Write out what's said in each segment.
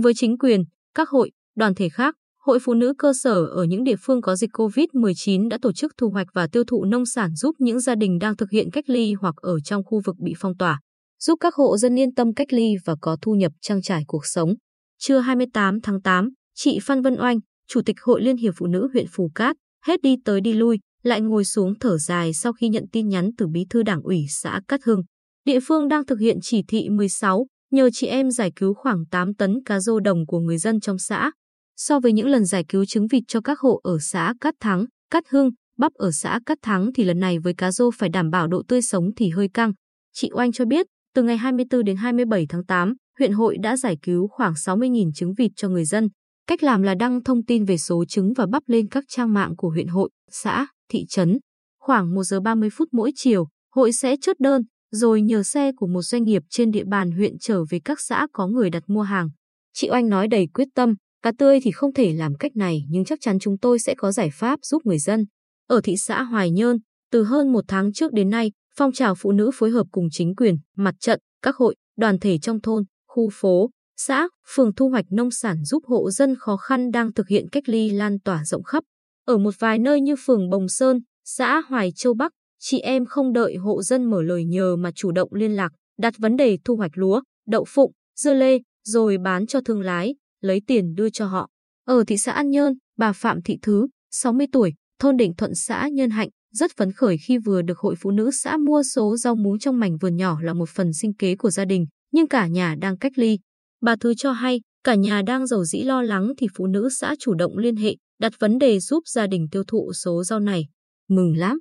Cùng với chính quyền, các hội, đoàn thể khác, Hội Phụ nữ cơ sở ở những địa phương có dịch COVID-19 đã tổ chức thu hoạch và tiêu thụ nông sản giúp những gia đình đang thực hiện cách ly hoặc ở trong khu vực bị phong tỏa, giúp các hộ dân yên tâm cách ly và có thu nhập trang trải cuộc sống. Trưa 28 tháng 8, chị Phan Vân Oanh, Chủ tịch Hội Liên hiệp Phụ nữ huyện Phù Cát, hết đi tới đi lui, lại ngồi xuống thở dài sau khi nhận tin nhắn từ bí thư đảng ủy xã Cát Hưng. Địa phương đang thực hiện chỉ thị 16, nhờ chị em giải cứu khoảng 8 tấn cá rô đồng của người dân trong xã. So với những lần giải cứu trứng vịt cho các hộ ở xã Cát Thắng, Cát Hưng, bắp ở xã Cát Thắng thì lần này với cá rô phải đảm bảo độ tươi sống thì hơi căng. Chị Oanh cho biết, từ ngày 24 đến 27 tháng 8, huyện hội đã giải cứu khoảng 60.000 trứng vịt cho người dân. Cách làm là đăng thông tin về số trứng và bắp lên các trang mạng của huyện hội, xã, thị trấn. Khoảng 1 giờ 30 phút mỗi chiều, hội sẽ chốt đơn, rồi nhờ xe của một doanh nghiệp trên địa bàn huyện trở về các xã có người đặt mua hàng. Chị Oanh nói đầy quyết tâm, cá tươi thì không thể làm cách này nhưng chắc chắn chúng tôi sẽ có giải pháp giúp người dân. Ở thị xã Hoài Nhơn, từ hơn một tháng trước đến nay, phong trào phụ nữ phối hợp cùng chính quyền, mặt trận, các hội, đoàn thể trong thôn, khu phố, xã, phường thu hoạch nông sản giúp hộ dân khó khăn đang thực hiện cách ly lan tỏa rộng khắp. Ở một vài nơi như phường Bồng Sơn, xã Hoài Châu Bắc, chị em không đợi hộ dân mở lời nhờ mà chủ động liên lạc, đặt vấn đề thu hoạch lúa, đậu phụng, dưa lê, rồi bán cho thương lái, lấy tiền đưa cho họ. Ở thị xã An Nhơn, bà Phạm Thị Thứ, 60 tuổi, thôn Định Thuận xã Nhân Hạnh, rất phấn khởi khi vừa được hội phụ nữ xã mua số rau muống trong mảnh vườn nhỏ là một phần sinh kế của gia đình, nhưng cả nhà đang cách ly. Bà Thứ cho hay, cả nhà đang giàu dĩ lo lắng thì phụ nữ xã chủ động liên hệ, đặt vấn đề giúp gia đình tiêu thụ số rau này. Mừng lắm!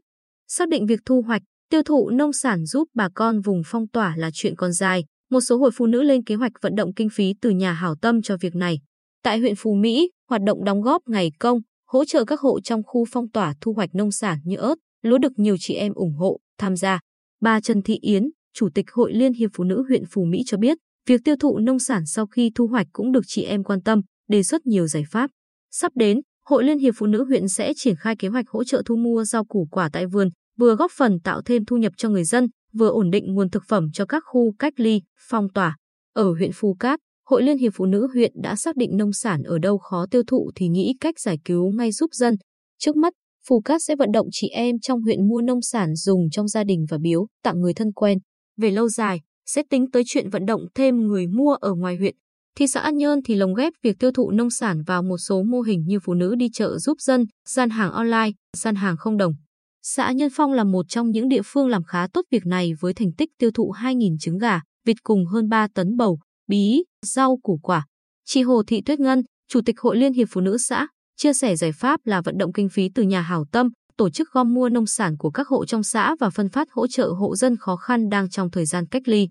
Xác định việc thu hoạch, tiêu thụ nông sản giúp bà con vùng phong tỏa là chuyện còn dài. Một số hội phụ nữ lên kế hoạch vận động kinh phí từ nhà hảo tâm cho việc này. Tại huyện Phú Mỹ, hoạt động đóng góp ngày công, hỗ trợ các hộ trong khu phong tỏa thu hoạch nông sản như ớt, lúa được nhiều chị em ủng hộ, tham gia. Bà Trần Thị Yến, Chủ tịch Hội Liên hiệp Phụ nữ huyện Phú Mỹ cho biết, việc tiêu thụ nông sản sau khi thu hoạch cũng được chị em quan tâm, đề xuất nhiều giải pháp. Sắp đến, Hội Liên hiệp Phụ nữ huyện sẽ triển khai kế hoạch hỗ trợ thu mua rau củ quả tại vườn, vừa góp phần tạo thêm thu nhập cho người dân, vừa ổn định nguồn thực phẩm cho các khu cách ly, phong tỏa. Ở huyện Phú Cát, Hội Liên hiệp Phụ nữ huyện đã xác định nông sản ở đâu khó tiêu thụ thì nghĩ cách giải cứu ngay giúp dân. Trước mắt, Phù Cát sẽ vận động chị em trong huyện mua nông sản dùng trong gia đình và biếu, tặng người thân quen. Về lâu dài, sẽ tính tới chuyện vận động thêm người mua ở ngoài huyện. Thị xã An Nhơn thì lồng ghép việc tiêu thụ nông sản vào một số mô hình như phụ nữ đi chợ giúp dân, gian hàng online, gian hàng không đồng. Xã Nhân Phong là một trong những địa phương làm khá tốt việc này với thành tích tiêu thụ 2.000 trứng gà, vịt cùng hơn 3 tấn bầu, bí, rau củ quả. Chị Hồ Thị Tuyết Ngân, Chủ tịch Hội Liên hiệp Phụ nữ xã, chia sẻ giải pháp là vận động kinh phí từ nhà hảo tâm, tổ chức gom mua nông sản của các hộ trong xã và phân phát hỗ trợ hộ dân khó khăn đang trong thời gian cách ly.